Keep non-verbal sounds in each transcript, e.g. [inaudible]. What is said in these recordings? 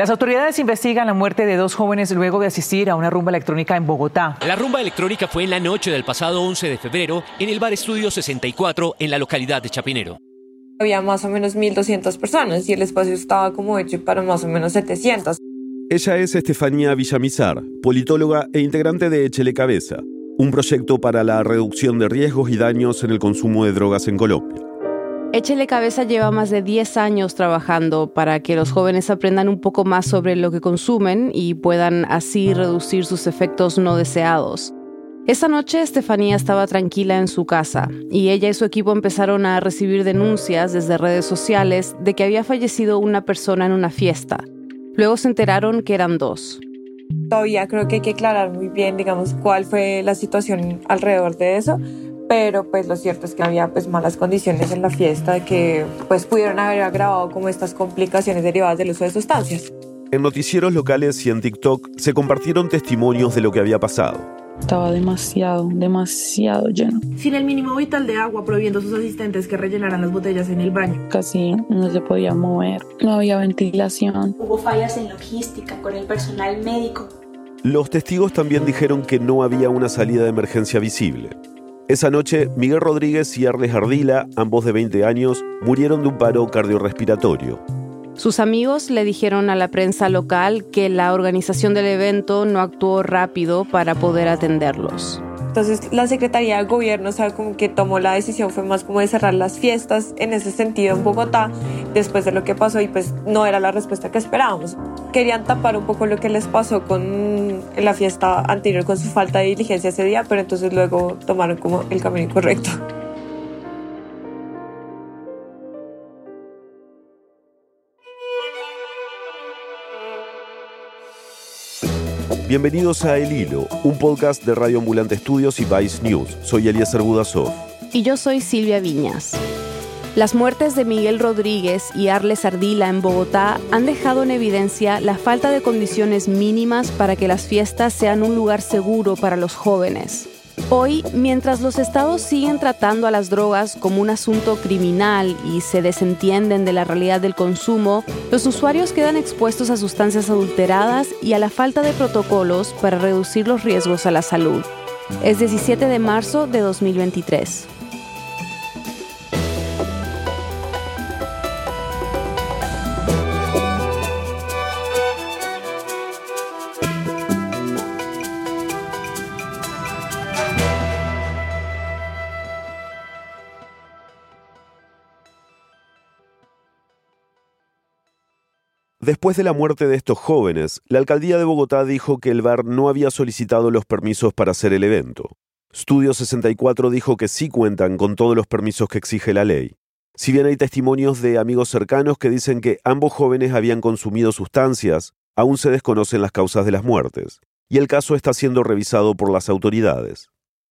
Las autoridades investigan la muerte de dos jóvenes luego de asistir a una rumba electrónica en Bogotá. La rumba electrónica fue en la noche del pasado 11 de febrero en el Bar Estudio 64 en la localidad de Chapinero. Había más o menos 1.200 personas y el espacio estaba como hecho para más o menos 700. Ella es Estefanía Villamizar, politóloga e integrante de Echele Cabeza, un proyecto para la reducción de riesgos y daños en el consumo de drogas en Colombia. Échele Cabeza lleva más de 10 años trabajando para que los jóvenes aprendan un poco más sobre lo que consumen y puedan así reducir sus efectos no deseados. Esa noche Estefanía estaba tranquila en su casa y ella y su equipo empezaron a recibir denuncias desde redes sociales de que había fallecido una persona en una fiesta. Luego se enteraron que eran dos. Todavía creo que hay que aclarar muy bien, digamos, cuál fue la situación alrededor de eso, pero pues lo cierto es que había pues malas condiciones en la fiesta que pues pudieron haber agravado como estas complicaciones derivadas del uso de sustancias. En noticieros locales y en TikTok se compartieron testimonios de lo que había pasado. Estaba demasiado, demasiado lleno. Sin el mínimo vital de agua, prohibiendo a sus asistentes que rellenaran las botellas en el baño. Casi no se podía mover, no había ventilación. Hubo fallas en logística con el personal médico. Los testigos también dijeron que no había una salida de emergencia visible. Esa noche, Miguel Rodríguez y Arles Ardila, ambos de 20 años, murieron de un paro cardiorrespiratorio. Sus amigos le dijeron a la prensa local que la organización del evento no actuó rápido para poder atenderlos. Entonces la Secretaría de Gobierno, sabe como que tomó la decisión fue más como de cerrar las fiestas en ese sentido en Bogotá después de lo que pasó y pues no era la respuesta que esperábamos. Querían tapar un poco lo que les pasó con la fiesta anterior con su falta de diligencia ese día, pero entonces luego tomaron como el camino correcto. Bienvenidos a El Hilo, un podcast de Radio Ambulante Estudios y Vice News. Soy Eliezer Budasov. Y yo soy Silvia Viñas. Las muertes de Miguel Rodríguez y Arles Ardila en Bogotá han dejado en evidencia la falta de condiciones mínimas para que las fiestas sean un lugar seguro para los jóvenes. Hoy, mientras los estados siguen tratando a las drogas como un asunto criminal y se desentienden de la realidad del consumo, los usuarios quedan expuestos a sustancias adulteradas y a la falta de protocolos para reducir los riesgos a la salud. Es 17 de marzo de 2023. Después de la muerte de estos jóvenes, la alcaldía de Bogotá dijo que el bar no había solicitado los permisos para hacer el evento. Studio 64 dijo que sí cuentan con todos los permisos que exige la ley. Si bien hay testimonios de amigos cercanos que dicen que ambos jóvenes habían consumido sustancias, aún se desconocen las causas de las muertes, y el caso está siendo revisado por las autoridades.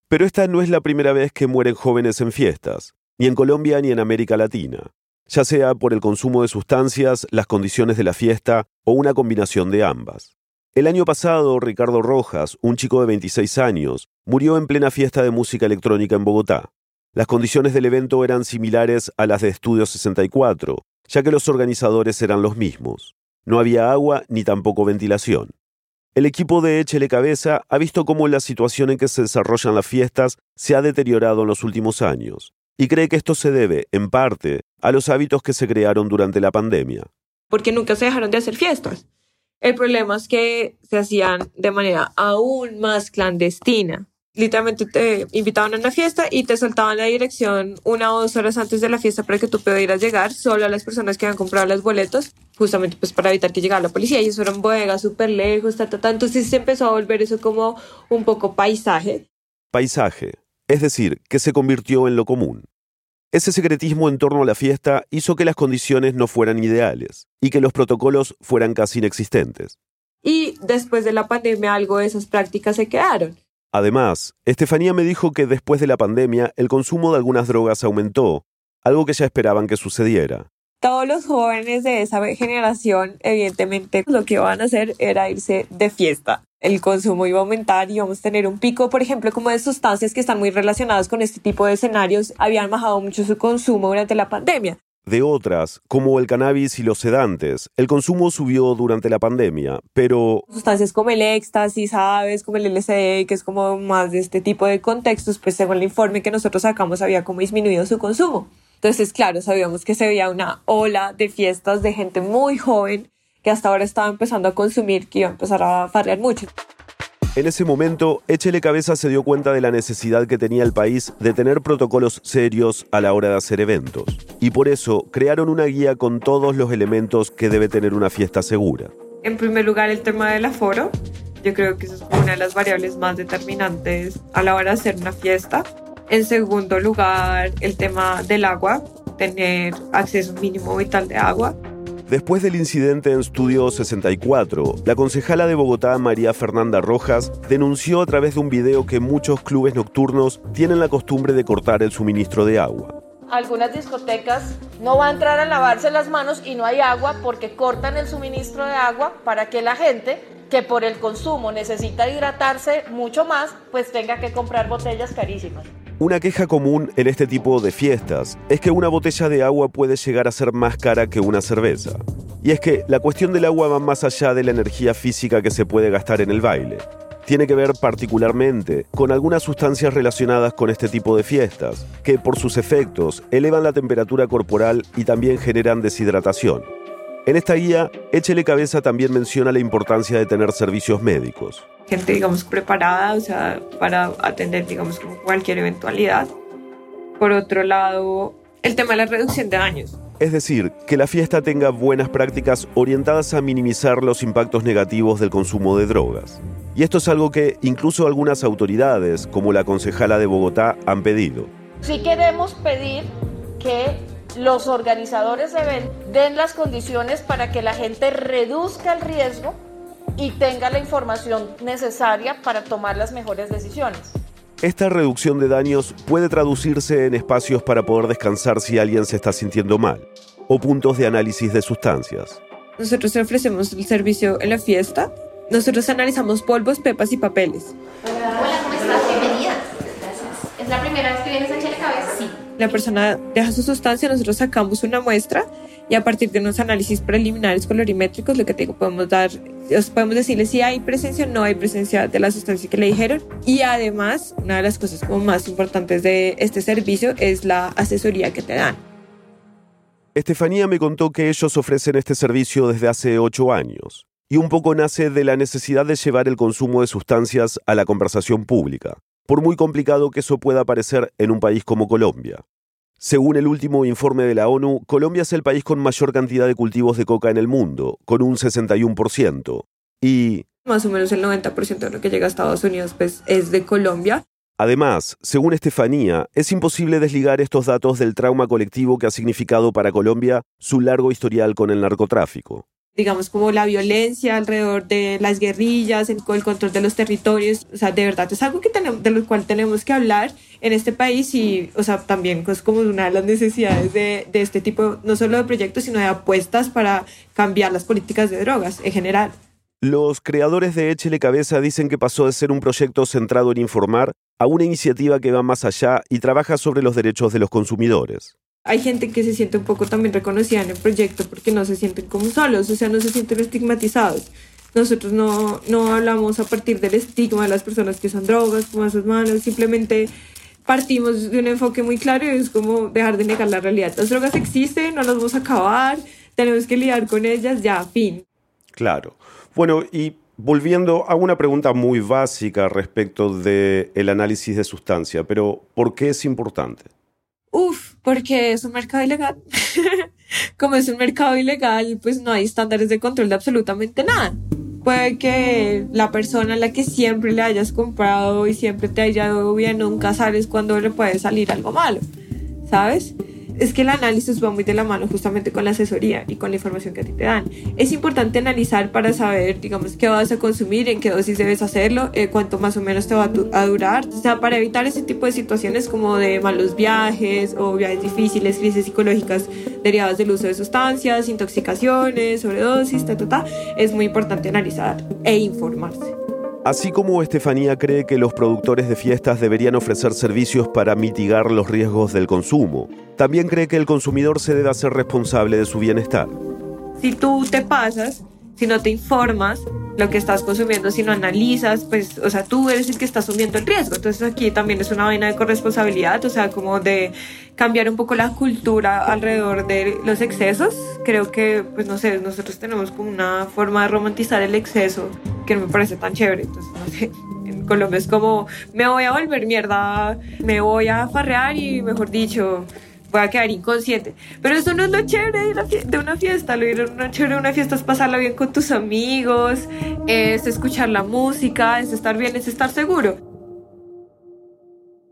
Pero esta no es la primera vez que mueren jóvenes en fiestas, ni en Colombia ni en América Latina ya sea por el consumo de sustancias, las condiciones de la fiesta o una combinación de ambas. El año pasado, Ricardo Rojas, un chico de 26 años, murió en plena fiesta de música electrónica en Bogotá. Las condiciones del evento eran similares a las de Estudio 64, ya que los organizadores eran los mismos. No había agua ni tampoco ventilación. El equipo de Échele Cabeza ha visto cómo la situación en que se desarrollan las fiestas se ha deteriorado en los últimos años y cree que esto se debe, en parte, a los hábitos que se crearon durante la pandemia. Porque nunca se dejaron de hacer fiestas. El problema es que se hacían de manera aún más clandestina. Literalmente te invitaban a una fiesta y te soltaban la dirección una o dos horas antes de la fiesta para que tú pudieras llegar solo a las personas que habían comprado los boletos, justamente pues para evitar que llegara la policía. Y eso era en bodegas súper lejos, ta, ta, ta. Entonces se empezó a volver eso como un poco paisaje. Paisaje, es decir, que se convirtió en lo común. Ese secretismo en torno a la fiesta hizo que las condiciones no fueran ideales y que los protocolos fueran casi inexistentes. Y después de la pandemia algo de esas prácticas se quedaron. Además, Estefanía me dijo que después de la pandemia el consumo de algunas drogas aumentó, algo que ya esperaban que sucediera. Todos los jóvenes de esa generación, evidentemente, lo que iban a hacer era irse de fiesta el consumo iba a aumentar y vamos a tener un pico, por ejemplo, como de sustancias que están muy relacionadas con este tipo de escenarios, habían bajado mucho su consumo durante la pandemia. De otras, como el cannabis y los sedantes, el consumo subió durante la pandemia, pero... Sustancias como el éxtasis, ¿sabes? Como el LSD, que es como más de este tipo de contextos, pues según el informe que nosotros sacamos había como disminuido su consumo. Entonces, claro, sabíamos que se veía una ola de fiestas de gente muy joven que hasta ahora estaba empezando a consumir, que iba a empezar a farrear mucho. En ese momento, Échele Cabeza se dio cuenta de la necesidad que tenía el país de tener protocolos serios a la hora de hacer eventos. Y por eso crearon una guía con todos los elementos que debe tener una fiesta segura. En primer lugar, el tema del aforo. Yo creo que eso es una de las variables más determinantes a la hora de hacer una fiesta. En segundo lugar, el tema del agua, tener acceso mínimo vital de agua. Después del incidente en Estudio 64, la concejala de Bogotá, María Fernanda Rojas, denunció a través de un video que muchos clubes nocturnos tienen la costumbre de cortar el suministro de agua. Algunas discotecas no va a entrar a lavarse las manos y no hay agua porque cortan el suministro de agua para que la gente que por el consumo necesita hidratarse mucho más, pues tenga que comprar botellas carísimas. Una queja común en este tipo de fiestas es que una botella de agua puede llegar a ser más cara que una cerveza. Y es que la cuestión del agua va más allá de la energía física que se puede gastar en el baile. Tiene que ver particularmente con algunas sustancias relacionadas con este tipo de fiestas, que por sus efectos elevan la temperatura corporal y también generan deshidratación. En esta guía, Échele Cabeza también menciona la importancia de tener servicios médicos. Gente, digamos, preparada, o sea, para atender, digamos, como cualquier eventualidad. Por otro lado, el tema de la reducción de daños. Es decir, que la fiesta tenga buenas prácticas orientadas a minimizar los impactos negativos del consumo de drogas. Y esto es algo que incluso algunas autoridades, como la concejala de Bogotá, han pedido. Sí queremos pedir que los organizadores de eventos den las condiciones para que la gente reduzca el riesgo y tenga la información necesaria para tomar las mejores decisiones. Esta reducción de daños puede traducirse en espacios para poder descansar si alguien se está sintiendo mal o puntos de análisis de sustancias. Nosotros ofrecemos el servicio en la fiesta. Nosotros analizamos polvos, pepas y papeles. Hola, ¿cómo estás? Bienvenida. Gracias. ¿Es la primera vez que vienes a Chile Cabeza? Sí la persona deja su sustancia, nosotros sacamos una muestra y a partir de unos análisis preliminares colorimétricos, lo que tengo, podemos dar, podemos decirle si hay presencia o no hay presencia de la sustancia que le dijeron. Y además, una de las cosas como más importantes de este servicio es la asesoría que te dan. Estefanía me contó que ellos ofrecen este servicio desde hace ocho años y un poco nace de la necesidad de llevar el consumo de sustancias a la conversación pública por muy complicado que eso pueda parecer en un país como Colombia. Según el último informe de la ONU, Colombia es el país con mayor cantidad de cultivos de coca en el mundo, con un 61%. Y... Más o menos el 90% de lo que llega a Estados Unidos pues, es de Colombia. Además, según Estefanía, es imposible desligar estos datos del trauma colectivo que ha significado para Colombia su largo historial con el narcotráfico digamos, como la violencia alrededor de las guerrillas, el, control de los territorios, o sea, de verdad es algo que tenemos, de lo cual tenemos que hablar en este país y, o sea, también es como una de las necesidades de, de este tipo, no solo de proyectos, sino de apuestas para cambiar las políticas de drogas en general. Los creadores de Échele Cabeza dicen que pasó de ser un proyecto centrado en informar a una iniciativa que va más allá y trabaja sobre los derechos de los consumidores hay gente que se siente un poco también reconocida en el proyecto porque no se sienten como solos, o sea, no se sienten estigmatizados. Nosotros no, no hablamos a partir del estigma de las personas que usan drogas, como sus manos, simplemente partimos de un enfoque muy claro y es como dejar de negar la realidad. Las drogas existen, no las vamos a acabar, tenemos que lidiar con ellas, ya, fin. Claro. Bueno, y volviendo a una pregunta muy básica respecto del el análisis de sustancia, pero ¿por qué es importante? Uf, porque es un mercado ilegal. [laughs] Como es un mercado ilegal, pues no hay estándares de control de absolutamente nada. Puede que la persona a la que siempre le hayas comprado y siempre te haya ido bien, nunca sabes cuándo le puede salir algo malo, ¿sabes? Es que el análisis va muy de la mano justamente con la asesoría y con la información que a ti te dan. Es importante analizar para saber, digamos, qué vas a consumir, en qué dosis debes hacerlo, eh, cuánto más o menos te va a, durar. O sea, para evitar ese tipo de situaciones como de malos viajes o viajes difíciles, crisis psicológicas derivadas del uso de sustancias, intoxicaciones, sobredosis, ta, ta, ta, es muy importante analizar e informarse. Así como Estefanía cree que los productores de fiestas deberían ofrecer servicios para mitigar los riesgos del consumo, también cree que el consumidor se debe hacer responsable de su bienestar. Si tú te pasas, si no te informas lo que estás consumiendo, si no analizas, pues, o sea, tú eres el que está asumiendo el riesgo. Entonces aquí también es una vaina de corresponsabilidad, o sea, como de cambiar un poco la cultura alrededor de los excesos. Creo que, pues, no sé, nosotros tenemos como una forma de romantizar el exceso que no me parece tan chévere. Entonces, no sé. En Colombia es como, me voy a volver mierda, me voy a farrear y, mejor dicho, voy a quedar inconsciente. Pero eso no es lo chévere de una, de una fiesta. Lo, chévere de una fiesta es pasarla bien con tus amigos, es escuchar la música, es estar bien, es estar seguro.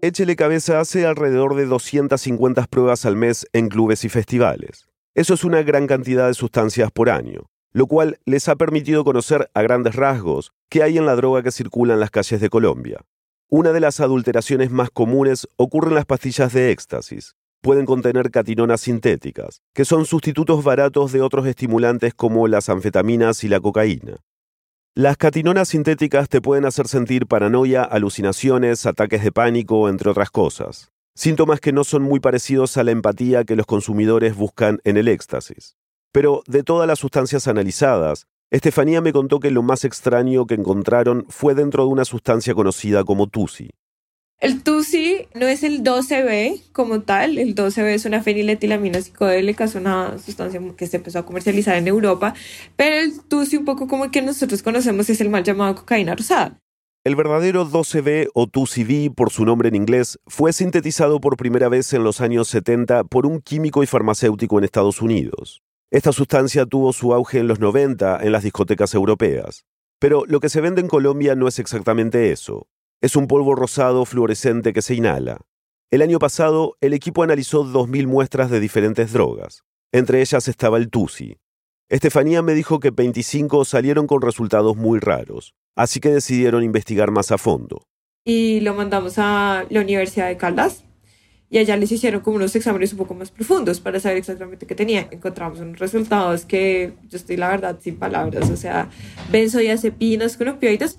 Échele Cabeza hace alrededor de 250 pruebas al mes en clubes y festivales. Eso es una gran cantidad de sustancias por año, lo cual les ha permitido conocer a grandes rasgos qué hay en la droga que circula en las calles de Colombia. Una de las adulteraciones más comunes ocurre en las pastillas de éxtasis, pueden contener catinonas sintéticas, que son sustitutos baratos de otros estimulantes como las anfetaminas y la cocaína. Las catinonas sintéticas te pueden hacer sentir paranoia, alucinaciones, ataques de pánico, entre otras cosas. Síntomas que no son muy parecidos a la empatía que los consumidores buscan en el éxtasis. Pero de todas las sustancias analizadas, Estefanía me contó que lo más extraño que encontraron fue dentro de una sustancia conocida como TUSI. El TUSI no es el 12B como tal, el 12B es una feniletilamina psicodélica, es una sustancia que se empezó a comercializar en Europa, pero el TUSI un poco como que nosotros conocemos es el mal llamado cocaína rosada. El verdadero 12B o TUSI-B, por su nombre en inglés, fue sintetizado por primera vez en los años 70 por un químico y farmacéutico en Estados Unidos. Esta sustancia tuvo su auge en los 90 en las discotecas europeas. Pero lo que se vende en Colombia no es exactamente eso. Es un polvo rosado fluorescente que se inhala. El año pasado, el equipo analizó 2.000 muestras de diferentes drogas. Entre ellas estaba el TUSI. Estefanía me dijo que 25 salieron con resultados muy raros, así que decidieron investigar más a fondo. Y lo mandamos a la Universidad de Caldas y allá les hicieron como unos exámenes un poco más profundos para saber exactamente qué tenía. Encontramos unos resultados que yo estoy la verdad sin palabras, o sea, benzodiazepinas con opioides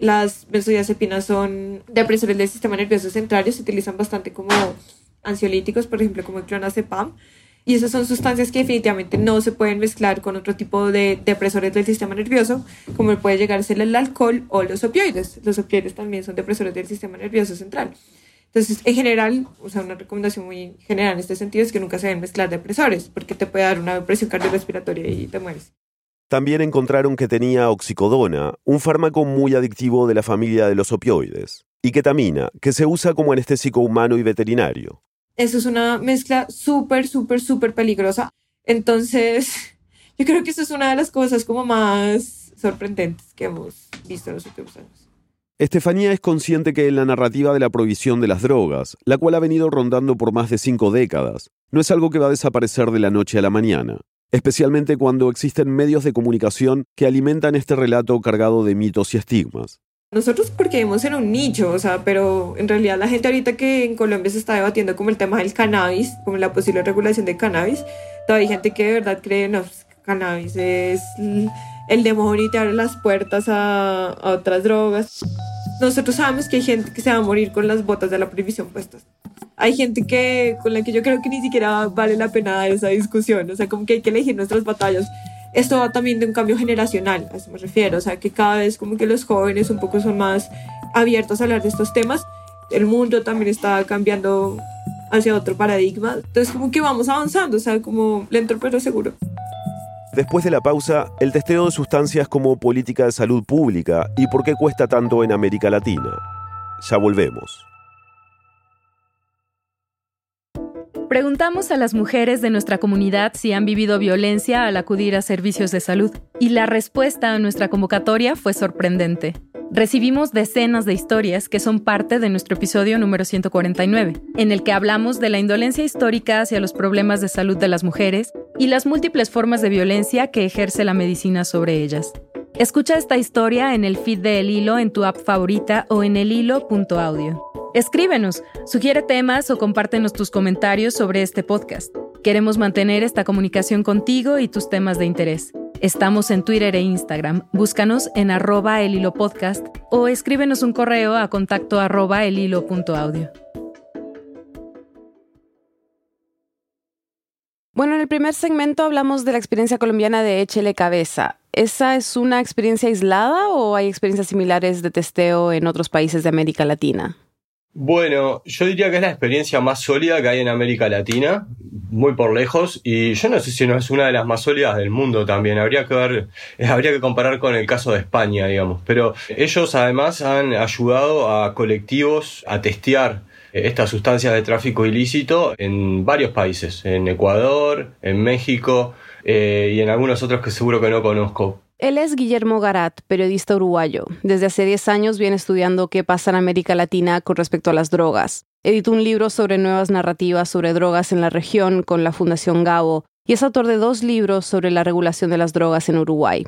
las benzodiazepinas son depresores del sistema nervioso central se utilizan bastante como ansiolíticos, por ejemplo, como el clonazepam. Y esas son sustancias que definitivamente no se pueden mezclar con otro tipo de depresores del sistema nervioso, como puede llegar a ser el alcohol o los opioides. Los opioides también son depresores del sistema nervioso central. Entonces, en general, o sea, una recomendación muy general en este sentido es que nunca se deben mezclar depresores, porque te puede dar una depresión cardiorrespiratoria y te mueres. También encontraron que tenía oxicodona, un fármaco muy adictivo de la familia de los opioides, y ketamina, que se usa como anestésico humano y veterinario. Eso es una mezcla súper, súper, súper peligrosa. Entonces, [laughs] yo creo que eso es una de las cosas como más sorprendentes que hemos visto en los últimos años. Estefanía es consciente que en la narrativa de la prohibición de las drogas, la cual ha venido rondando por más de cinco décadas, no es algo que va a desaparecer de la noche a la mañana especialmente cuando existen medios de comunicación que alimentan este relato cargado de mitos y estigmas. Nosotros porque vivimos en un nicho, o sea, pero en realidad la gente ahorita que en Colombia se está debatiendo como el tema del cannabis, como la posible regulación del cannabis, todavía hay gente que de verdad cree, no, pues, cannabis es el demonio y te abre las puertas a, a otras drogas. Nosotros sabemos que hay gente que se va a morir con las botas de la prohibición puestas hay gente que con la que yo creo que ni siquiera vale la pena dar esa discusión, o sea, como que hay que elegir nuestras batallas. Esto va también de un cambio generacional, a eso me refiero, o sea, que cada vez como que los jóvenes un poco son más abiertos a hablar de estos temas. El mundo también está cambiando hacia otro paradigma, entonces como que vamos avanzando, o sea, como lento pero seguro. Después de la pausa, el testeo de sustancias como política de salud pública y por qué cuesta tanto en América Latina. Ya volvemos. Preguntamos a las mujeres de nuestra comunidad si han vivido violencia al acudir a servicios de salud y la respuesta a nuestra convocatoria fue sorprendente. Recibimos decenas de historias que son parte de nuestro episodio número 149, en el que hablamos de la indolencia histórica hacia los problemas de salud de las mujeres y las múltiples formas de violencia que ejerce la medicina sobre ellas. Escucha esta historia en el feed de El Hilo en tu app favorita o en elhilo.audio. Escríbenos, sugiere temas o compártenos tus comentarios sobre este podcast. Queremos mantener esta comunicación contigo y tus temas de interés. Estamos en Twitter e Instagram. Búscanos en arroba el podcast o escríbenos un correo a contacto arroba el. Bueno, en el primer segmento hablamos de la experiencia colombiana de Échele Cabeza. ¿Esa es una experiencia aislada o hay experiencias similares de testeo en otros países de América Latina? Bueno, yo diría que es la experiencia más sólida que hay en América Latina, muy por lejos, y yo no sé si no es una de las más sólidas del mundo también. Habría que ver, [laughs] habría que comparar con el caso de España, digamos. Pero ellos además han ayudado a colectivos a testear estas sustancias de tráfico ilícito en varios países, en Ecuador, en México eh, y en algunos otros que seguro que no conozco. Él es Guillermo Garat, periodista uruguayo. Desde hace 10 años viene estudiando qué pasa en América Latina con respecto a las drogas. Editó un libro sobre nuevas narrativas sobre drogas en la región con la Fundación Gabo y es autor de dos libros sobre la regulación de las drogas en Uruguay.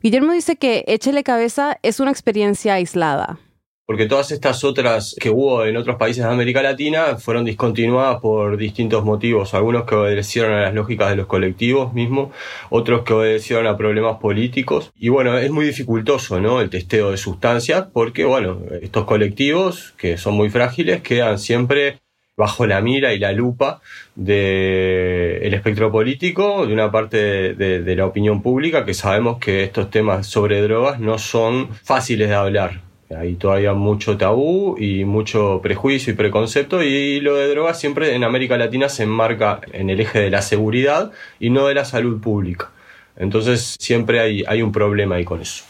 Guillermo dice que Échele Cabeza es una experiencia aislada porque todas estas otras que hubo en otros países de América Latina fueron discontinuadas por distintos motivos, algunos que obedecieron a las lógicas de los colectivos mismos, otros que obedecieron a problemas políticos. Y bueno, es muy dificultoso, ¿no? El testeo de sustancias, porque bueno, estos colectivos, que son muy frágiles, quedan siempre bajo la mira y la lupa del espectro político, de una parte de la opinión pública, que sabemos que estos temas sobre drogas no son fáciles de hablar hay todavía mucho tabú y mucho prejuicio y preconcepto y lo de drogas siempre en América Latina se enmarca en el eje de la seguridad y no de la salud pública. Entonces siempre hay, hay un problema ahí con eso.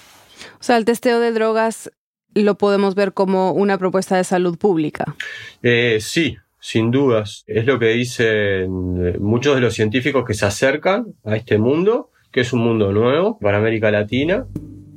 O sea, el testeo de drogas lo podemos ver como una propuesta de salud pública. Eh, sí, sin dudas. Es lo que dicen muchos de los científicos que se acercan a este mundo, que es un mundo nuevo para América Latina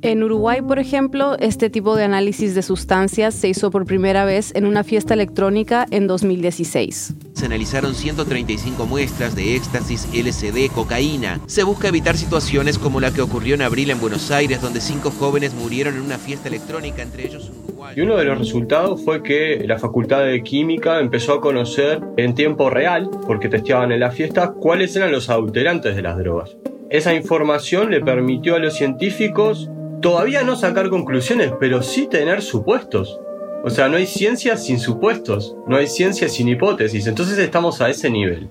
en Uruguay, por ejemplo, este tipo de análisis de sustancias se hizo por primera vez en una fiesta electrónica en 2016. Se analizaron 135 muestras de éxtasis, LSD, cocaína. Se busca evitar situaciones como la que ocurrió en abril en Buenos Aires, donde cinco jóvenes murieron en una fiesta electrónica, entre ellos un uruguayo. Y uno de los resultados fue que la Facultad de Química empezó a conocer en tiempo real, porque testeaban en la fiesta, cuáles eran los adulterantes de las drogas. Esa información le permitió a los científicos todavía no sacar conclusiones, pero sí tener supuestos. O sea, no hay ciencia sin supuestos, no hay ciencia sin hipótesis, entonces estamos a ese nivel.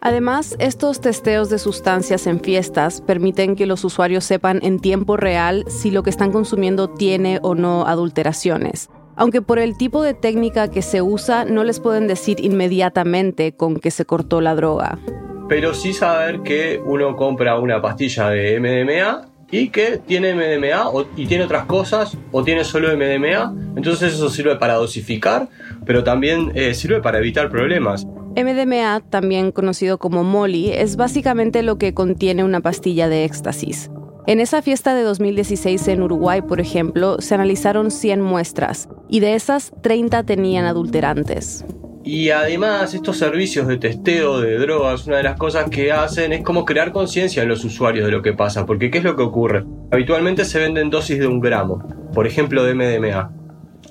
Además, estos testeos de sustancias en fiestas permiten que los usuarios sepan en tiempo real si lo que están consumiendo tiene o no adulteraciones. Aunque por el tipo de técnica que se usa no les pueden decir inmediatamente con que se cortó la droga. Pero sí saber que uno compra una pastilla de MDMA y que tiene MDMA y tiene otras cosas o tiene solo MDMA. Entonces eso sirve para dosificar, pero también eh, sirve para evitar problemas. MDMA, también conocido como Molly, es básicamente lo que contiene una pastilla de éxtasis. En esa fiesta de 2016 en Uruguay, por ejemplo, se analizaron 100 muestras y de esas 30 tenían adulterantes. Y además estos servicios de testeo de drogas, una de las cosas que hacen es como crear conciencia en los usuarios de lo que pasa, porque ¿qué es lo que ocurre? Habitualmente se venden dosis de un gramo, por ejemplo de MDMA.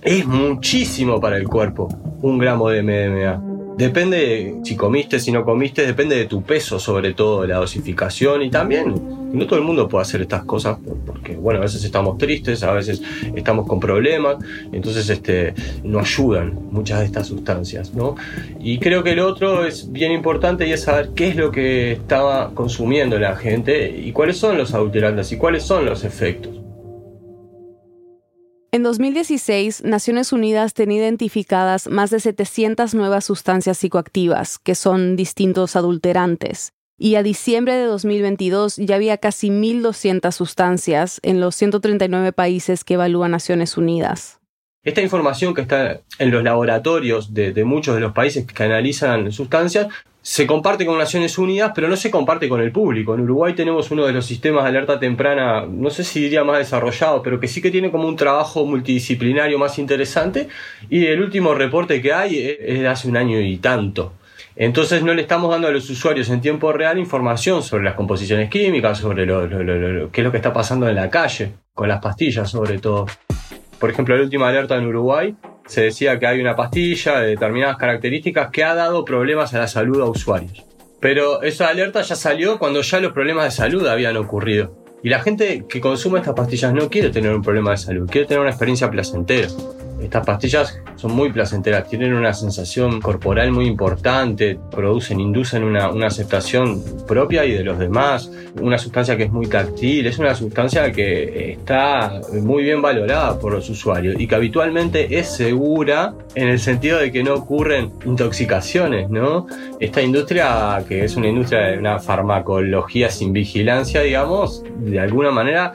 Es muchísimo para el cuerpo, un gramo de MDMA. Depende si comiste, si no comiste, depende de tu peso, sobre todo, de la dosificación y también no todo el mundo puede hacer estas cosas porque, bueno, a veces estamos tristes, a veces estamos con problemas, entonces este, no ayudan muchas de estas sustancias, ¿no? Y creo que el otro es bien importante y es saber qué es lo que estaba consumiendo la gente y cuáles son los adulterantes y cuáles son los efectos. En 2016, Naciones Unidas tenía identificadas más de 700 nuevas sustancias psicoactivas, que son distintos adulterantes. Y a diciembre de 2022 ya había casi 1.200 sustancias en los 139 países que evalúa Naciones Unidas. Esta información que está en los laboratorios de, muchos de los países que analizan sustancias se comparte con Naciones Unidas, pero no se comparte con el público. En Uruguay tenemos uno de los sistemas de alerta temprana, no sé si diría más desarrollado, pero que sí que tiene como un trabajo multidisciplinario más interesante. Y el último reporte que hay es de hace un año y tanto. Entonces no le estamos dando a los usuarios en tiempo real información sobre las composiciones químicas, sobre lo, qué es lo que está pasando en la calle, con las pastillas sobre todo. Por ejemplo, la última alerta en Uruguay se decía que hay una pastilla de determinadas características que ha dado problemas a la salud a usuarios. Pero esa alerta ya salió cuando ya los problemas de salud habían ocurrido. Y la gente que consume estas pastillas no quiere tener un problema de salud, quiere tener una experiencia placentera. Estas pastillas son muy placenteras, tienen una sensación corporal muy importante, producen, inducen una, aceptación propia y de los demás, una sustancia que es muy táctil, es una sustancia que está muy bien valorada por los usuarios y que habitualmente es segura en el sentido de que no ocurren intoxicaciones, ¿no? Esta industria, que es una industria de una farmacología sin vigilancia, digamos, de alguna manera,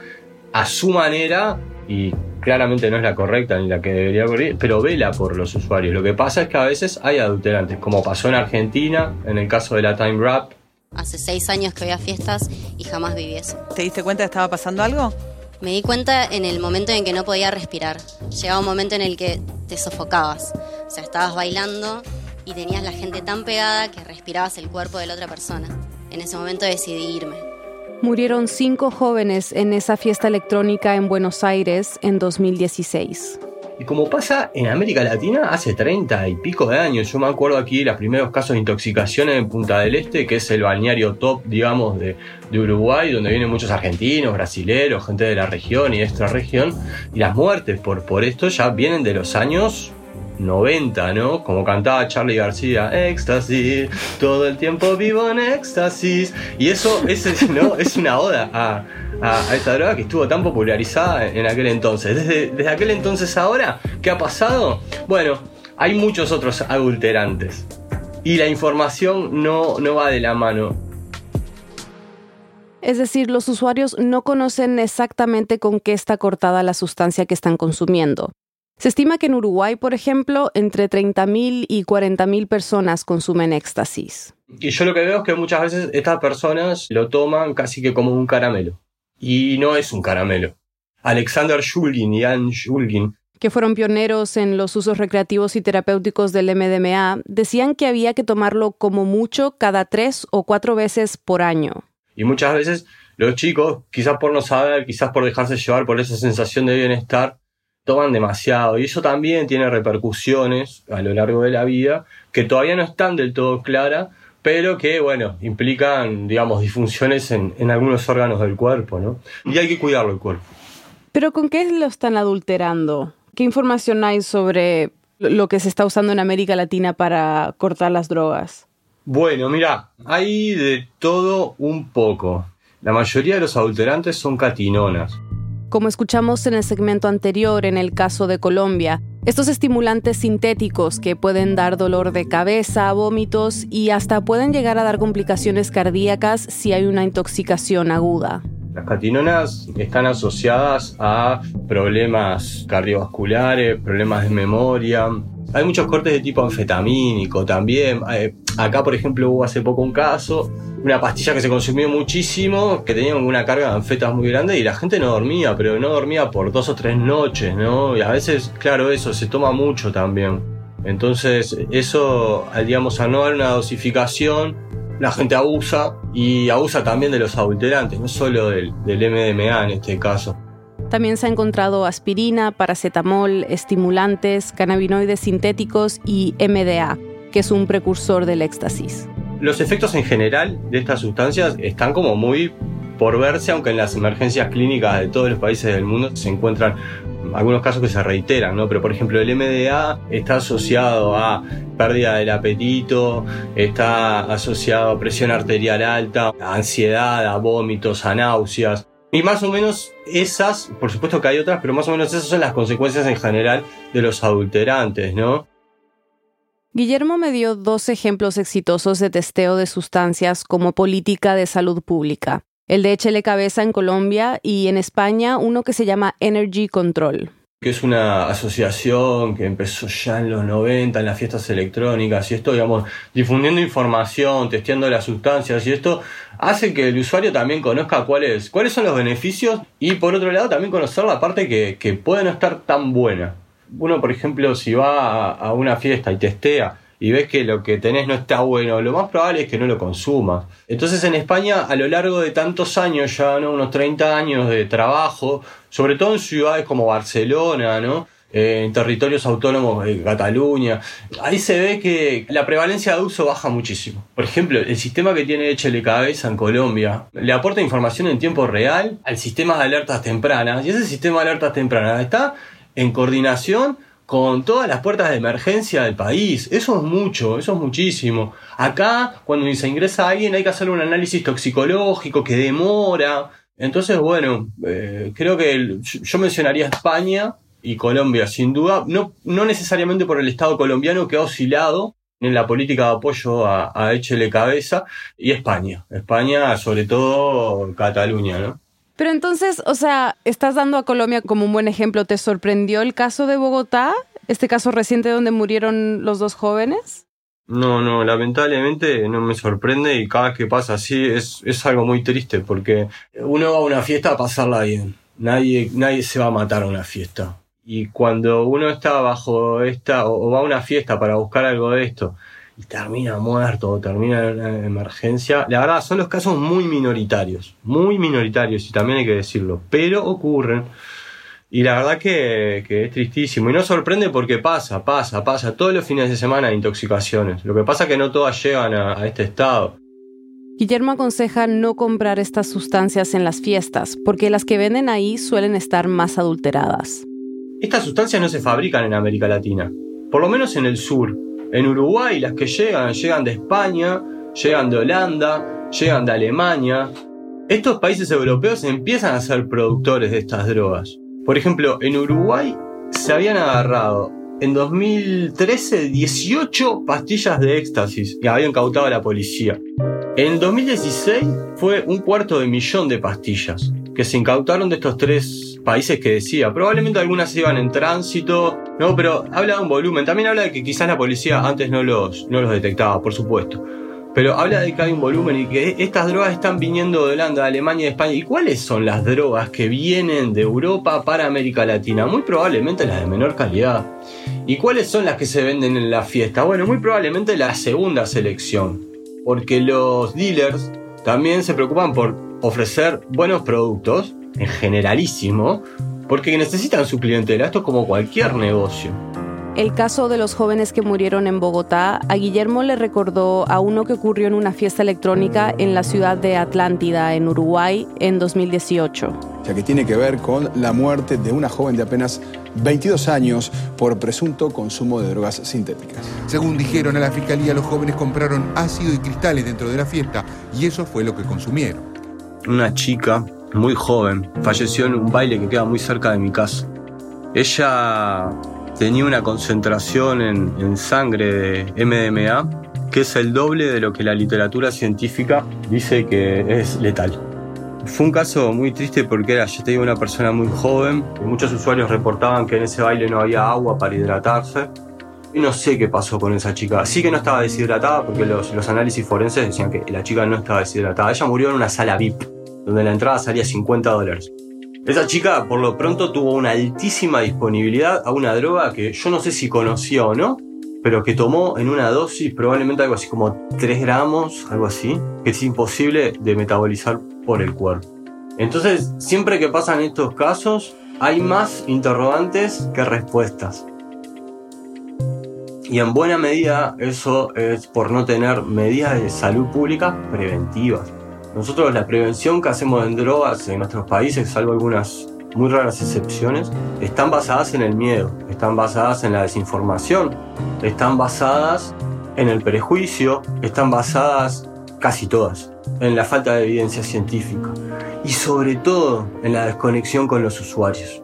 a su manera, y claramente no es la correcta ni la que debería ocurrir, pero vela por los usuarios. Lo que pasa es que a veces hay adulterantes, como pasó en Argentina, en el caso de la Time Rap. Hace seis años que voy a fiestas y jamás viví eso. ¿Te diste cuenta que estaba pasando algo? Me di cuenta en el momento en que no podía respirar. Llegaba un momento en el que te sofocabas. O sea, estabas bailando y tenías la gente tan pegada que respirabas el cuerpo de la otra persona. En ese momento decidí irme. Murieron cinco jóvenes en esa fiesta electrónica en Buenos Aires en 2016. Y como pasa en América Latina hace 30 y pico de años, yo me acuerdo aquí los primeros casos de intoxicación en Punta del Este, que es el balneario top, digamos, de, Uruguay, donde vienen muchos argentinos, brasileros, gente de la región y de esta región, y las muertes por, por esto ya vienen de los años 90, ¿no? Como cantaba Charlie García, éxtasis, todo el tiempo vivo en éxtasis. Y eso es, [laughs] ¿no? es una oda a, a, esta droga que estuvo tan popularizada en aquel entonces. Desde, desde aquel entonces ahora, ¿qué ha pasado? Bueno, hay muchos otros adulterantes. Y la información no, no va de la mano. Es decir, los usuarios no conocen exactamente con qué está cortada la sustancia que están consumiendo. Se estima que en Uruguay, por ejemplo, entre 30.000 y 40.000 personas consumen éxtasis. Y yo lo que veo es que muchas veces estas personas lo toman casi que como un caramelo. Y no es un caramelo. Alexander Shulgin y Anne Shulgin, que fueron pioneros en los usos recreativos y terapéuticos del MDMA, decían que había que tomarlo como mucho cada tres o cuatro veces por año. Y muchas veces los chicos, quizás por no saber, quizás por dejarse llevar por esa sensación de bienestar, toman demasiado y eso también tiene repercusiones a lo largo de la vida que todavía no están del todo claras, pero que, bueno, implican, digamos, disfunciones en, en, algunos órganos del cuerpo, ¿no? Y hay que cuidarlo el cuerpo. ¿Pero con qué lo están adulterando? ¿Qué información hay sobre lo que se está usando en América Latina para cortar las drogas? Bueno, mira, hay de todo un poco. La mayoría de los adulterantes son catinonas. Como escuchamos en el segmento anterior en el caso de Colombia, estos estimulantes sintéticos que pueden dar dolor de cabeza, vómitos y hasta pueden llegar a dar complicaciones cardíacas si hay una intoxicación aguda. Las catinonas están asociadas a problemas cardiovasculares, problemas de memoria. Hay muchos cortes de tipo anfetamínico también. Eh, acá, por ejemplo, hubo hace poco un caso, una pastilla que se consumió muchísimo, que tenía una carga de anfetas muy grande y la gente no dormía, pero no dormía por dos o tres noches, ¿no? Y a veces, claro, eso, se toma mucho también. Entonces, eso, digamos, al no haber una dosificación, la gente abusa y abusa también de los adulterantes, no solo del, del MDMA en este caso. También se ha encontrado aspirina, paracetamol, estimulantes, cannabinoides sintéticos y MDA, que es un precursor del éxtasis. Los efectos en general de estas sustancias están como muy por verse, aunque en las emergencias clínicas de todos los países del mundo se encuentran algunos casos que se reiteran, ¿no? Pero por ejemplo el MDA está asociado a pérdida del apetito, está asociado a presión arterial alta, a ansiedad, a vómitos, a náuseas. Y más o menos esas, por supuesto que hay otras, pero más o menos esas son las consecuencias en general de los adulterantes, ¿no? Guillermo me dio dos ejemplos exitosos de testeo de sustancias como política de salud pública. El de Échele Cabeza en Colombia y en España uno que se llama Energy Control. Que es una asociación que empezó ya en los 90 en las fiestas electrónicas y esto, digamos, difundiendo información, testeando las sustancias y esto hace que el usuario también conozca cuáles, cuáles son los beneficios y por otro lado también conocer la parte que, que puede no estar tan buena. Uno, por ejemplo, si va a, una fiesta y testea y ves que lo que tenés no está bueno, lo más probable es que no lo consumas. Entonces en España, a lo largo de tantos años, ya ¿no? unos 30 años de trabajo, sobre todo en ciudades como Barcelona, ¿no? eh, en territorios autónomos de Cataluña. Ahí se ve que la prevalencia de uso baja muchísimo. Por ejemplo, el sistema que tiene Echele Cabeza en Colombia le aporta información en tiempo real al sistema de alertas tempranas y ese sistema de alertas tempranas está en coordinación con todas las puertas de emergencia del país. Eso es mucho, eso es muchísimo. Acá, cuando se ingresa alguien, hay que hacer un análisis toxicológico que demora. Entonces, bueno, eh, creo que yo mencionaría España y Colombia, sin duda, no, no necesariamente por el Estado colombiano que ha oscilado en la política de apoyo a, a Échele Cabeza, y España. España, sobre todo Cataluña, ¿no? Pero entonces, o sea, estás dando a Colombia como un buen ejemplo. ¿Te sorprendió el caso de Bogotá? Este caso reciente donde murieron los dos jóvenes. No, no, lamentablemente no me sorprende y cada vez que pasa así es, es algo muy triste porque uno va a una fiesta a pasarla bien. Nadie, nadie se va a matar a una fiesta. Y cuando uno está bajo esta, o va a una fiesta para buscar algo de esto, y termina muerto o termina en una emergencia. La verdad, son los casos muy minoritarios, muy minoritarios, y también hay que decirlo, pero ocurren. Y la verdad que, es tristísimo. Y no sorprende porque pasa, pasa, pasa. Todos los fines de semana hay intoxicaciones. Lo que pasa es que no todas llegan a, a este estado. Guillermo aconseja no comprar estas sustancias en las fiestas, porque las que venden ahí suelen estar más adulteradas. Estas sustancias no se fabrican en América Latina, por lo menos en el sur, en Uruguay las que llegan, llegan de España, llegan de Holanda, llegan de Alemania. Estos países europeos empiezan a ser productores de estas drogas. Por ejemplo, en Uruguay se habían agarrado en 2013 18 pastillas de éxtasis que había incautado la policía. En 2016 fue un cuarto de millón de pastillas que se incautaron de estos tres países que decía. Probablemente algunas iban en tránsito, no, pero habla de un volumen. También habla de que quizás la policía antes no los, no los detectaba, por supuesto. Pero habla de que hay un volumen y que estas drogas están viniendo de Holanda, de Alemania y de España. ¿Y cuáles son las drogas que vienen de Europa para América Latina? Muy probablemente las de menor calidad. ¿Y cuáles son las que se venden en la fiesta? Bueno, muy probablemente la segunda selección. Porque los dealers también se preocupan por ofrecer buenos productos, en generalísimo, porque necesitan su clientela. Esto es como cualquier negocio. El caso de los jóvenes que murieron en Bogotá, a Guillermo le recordó a uno que ocurrió en una fiesta electrónica en la ciudad de Atlántida, en Uruguay, en 2018. O sea, que tiene que ver con la muerte de una joven de apenas 22 años por presunto consumo de drogas sintéticas. Según dijeron a la fiscalía, los jóvenes compraron ácido y cristales dentro de la fiesta y eso fue lo que consumieron una chica muy joven, falleció en un baile que queda muy cerca de mi casa. Ella tenía una concentración en, sangre de MDMA que es el doble de lo que la literatura científica dice que es letal. Fue un caso muy triste porque era, yo tenía una persona muy joven, muchos usuarios reportaban que en ese baile no había agua para hidratarse. No sé qué pasó con esa chica. Sí que no estaba deshidratada porque los, los análisis forenses decían que la chica no estaba deshidratada. Ella murió en una sala VIP donde la entrada salía 50 dólares. Esa chica por lo pronto tuvo una altísima disponibilidad a una droga que yo no sé si conocía o no, pero que tomó en una dosis probablemente algo así como 3 gramos, algo así, que es imposible de metabolizar por el cuerpo. Entonces, siempre que pasan estos casos, hay más interrogantes que respuestas. Y en buena medida eso es por no tener medidas de salud pública preventivas. Nosotros la prevención que hacemos en drogas en nuestros países, salvo algunas muy raras excepciones, están basadas en el miedo, están basadas en la desinformación, están basadas en el prejuicio, están basadas casi todas en la falta de evidencia científica y sobre todo en la desconexión con los usuarios.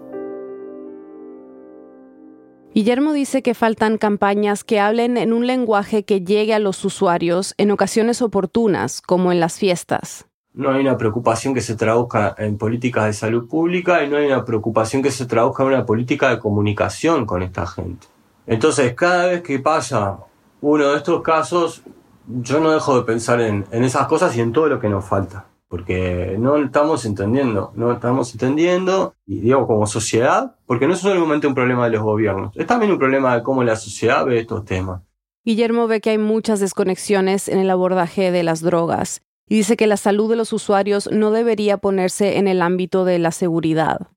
Guillermo dice que faltan campañas que hablen en un lenguaje que llegue a los usuarios en ocasiones oportunas, como en las fiestas. No hay una preocupación que se traduzca en políticas de salud pública y no hay una preocupación que se traduzca en una política de comunicación con esta gente. Entonces, cada vez que pasa uno de estos casos, yo no dejo de pensar en, en esas cosas y en todo lo que nos falta porque no estamos entendiendo, no estamos entendiendo, y digo como sociedad, porque no es solamente un problema de los gobiernos, es también un problema de cómo la sociedad ve estos temas. Guillermo ve que hay muchas desconexiones en el abordaje de las drogas y dice que la salud de los usuarios no debería ponerse en el ámbito de la seguridad.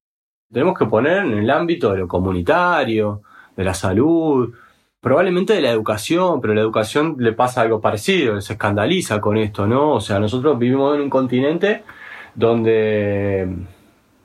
Tenemos que poner en el ámbito de lo comunitario, de la salud, probablemente de la educación, pero la educación le pasa algo parecido, se escandaliza con esto, ¿no? O sea, nosotros vivimos en un continente donde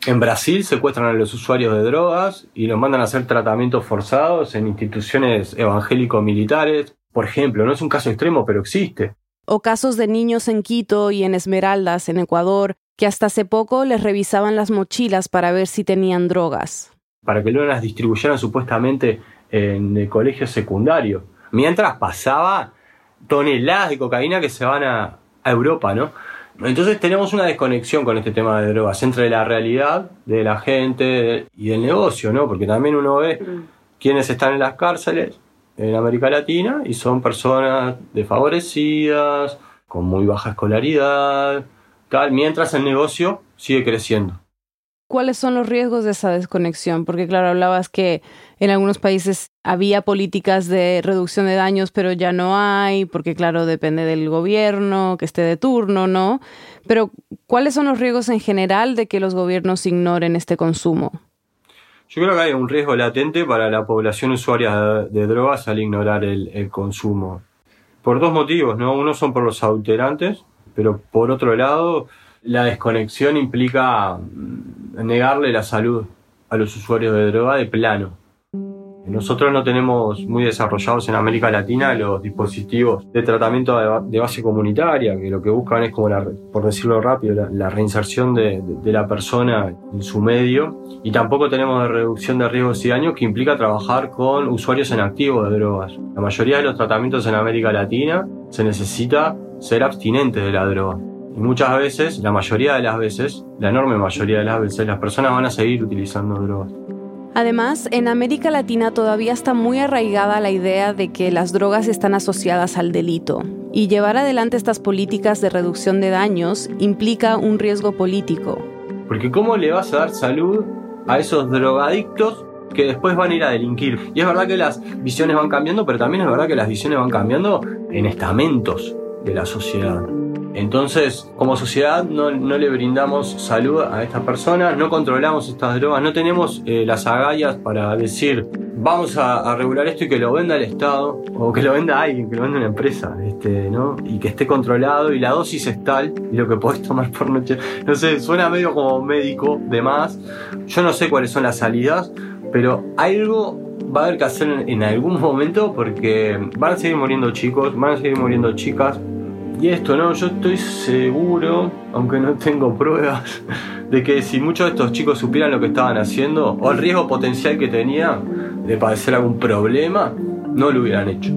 en Brasil secuestran a los usuarios de drogas y los mandan a hacer tratamientos forzados en instituciones evangélico-militares. Por ejemplo, no es un caso extremo, pero existe. O casos de niños en Quito y en Esmeraldas, en Ecuador, que hasta hace poco les revisaban las mochilas para ver si tenían drogas. Para que luego las distribuyeran supuestamente en el colegio secundario. Mientras pasaba toneladas de cocaína que se van a, Europa, ¿no? Entonces tenemos una desconexión con este tema de drogas entre la realidad de la gente y del negocio, ¿no? Porque también uno ve quienes están en las cárceles en América Latina y son personas desfavorecidas, con muy baja escolaridad, tal, mientras el negocio sigue creciendo. ¿Cuáles son los riesgos de esa desconexión? Porque claro, hablabas que en algunos países había políticas de reducción de daños, pero ya no hay, porque claro, depende del gobierno, que esté de turno, ¿no? Pero ¿cuáles son los riesgos en general de que los gobiernos ignoren este consumo? Yo creo que hay un riesgo latente para la población usuaria de, drogas al ignorar el, consumo. Por dos motivos, ¿no? Uno son por los alterantes, pero por otro lado, la desconexión implica mm, negarle la salud a los usuarios de droga de plano. Nosotros no tenemos muy desarrollados en América Latina los dispositivos de tratamiento de base comunitaria, que lo que buscan es, como por decirlo rápido, la, reinserción de, la persona en su medio. Y tampoco tenemos de reducción de riesgos y daños que implica trabajar con usuarios en activo de drogas. La mayoría de los tratamientos en América Latina se necesita ser abstinente de la droga. Y muchas veces, la mayoría de las veces, la enorme mayoría de las veces, las personas van a seguir utilizando drogas. Además, en América Latina todavía está muy arraigada la idea de que las drogas están asociadas al delito, y llevar adelante estas políticas de reducción de daños implica un riesgo político. Porque ¿cómo le vas a dar salud a esos drogadictos que después van a ir a delinquir? Y es verdad que las visiones van cambiando, pero también es verdad que las visiones van cambiando en estamentos de la sociedad. Entonces, como sociedad no, le brindamos salud a estas personas, no controlamos estas drogas, no tenemos eh, las agallas para decir vamos a, regular esto y que lo venda el Estado o que lo venda alguien, que lo venda una empresa, este, ¿no? Y que esté controlado y la dosis es tal y lo que podés tomar por noche. No sé, suena medio como médico de más. Yo no sé cuáles son las salidas, pero algo va a haber que hacer en algún momento porque van a seguir muriendo chicos, van a seguir muriendo chicas, y esto, ¿no? Yo estoy seguro, aunque no tengo pruebas, [laughs] de que si muchos de estos chicos supieran lo que estaban haciendo, o el riesgo potencial que tenían de padecer algún problema, no lo hubieran hecho.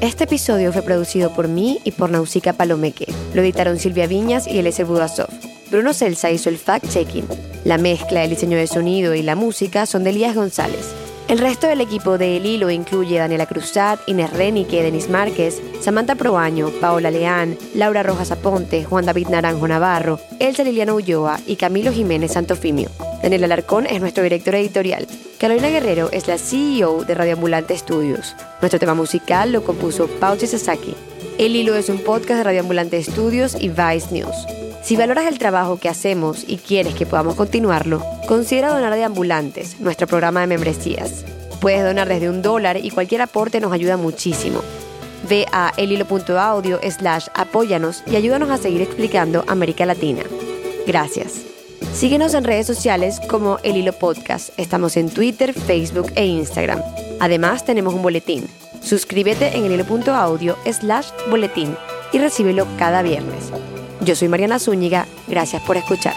Este episodio fue producido por mí y por Nausica Palomeque. Lo editaron Silvia Viñas y Eliezer Budasov. Bruno Celsa hizo el fact-checking. La mezcla, el diseño de sonido y la música son de Elías González. El resto del equipo de El Hilo incluye Daniela Cruzat, Inés Renique, Denis Márquez, Samantha Proaño, Paola Leán, Laura Rojas Aponte, Juan David Naranjo Navarro, Elsa Liliana Ulloa y Camilo Jiménez Santofimio. Daniel Alarcón es nuestro director editorial. Carolina Guerrero es la CEO de Radio Ambulante Studios. Nuestro tema musical lo compuso Pauchi Sasaki. El Hilo es un podcast de Radio Ambulante Studios y Vice News. Si valoras el trabajo que hacemos y quieres que podamos continuarlo, considera donar de Ambulantes, nuestro programa de membresías. Puedes donar desde un dólar y cualquier aporte nos ayuda muchísimo. Ve a elhilo.audio slash apóyanos y ayúdanos a seguir explicando América Latina. Gracias. Síguenos en redes sociales como El Hilo Podcast. Estamos en Twitter, Facebook e Instagram. Además, tenemos un boletín. Suscríbete en elhilo.audio slash boletín y recíbelo cada viernes. Yo soy Mariana Zúñiga, gracias por escuchar.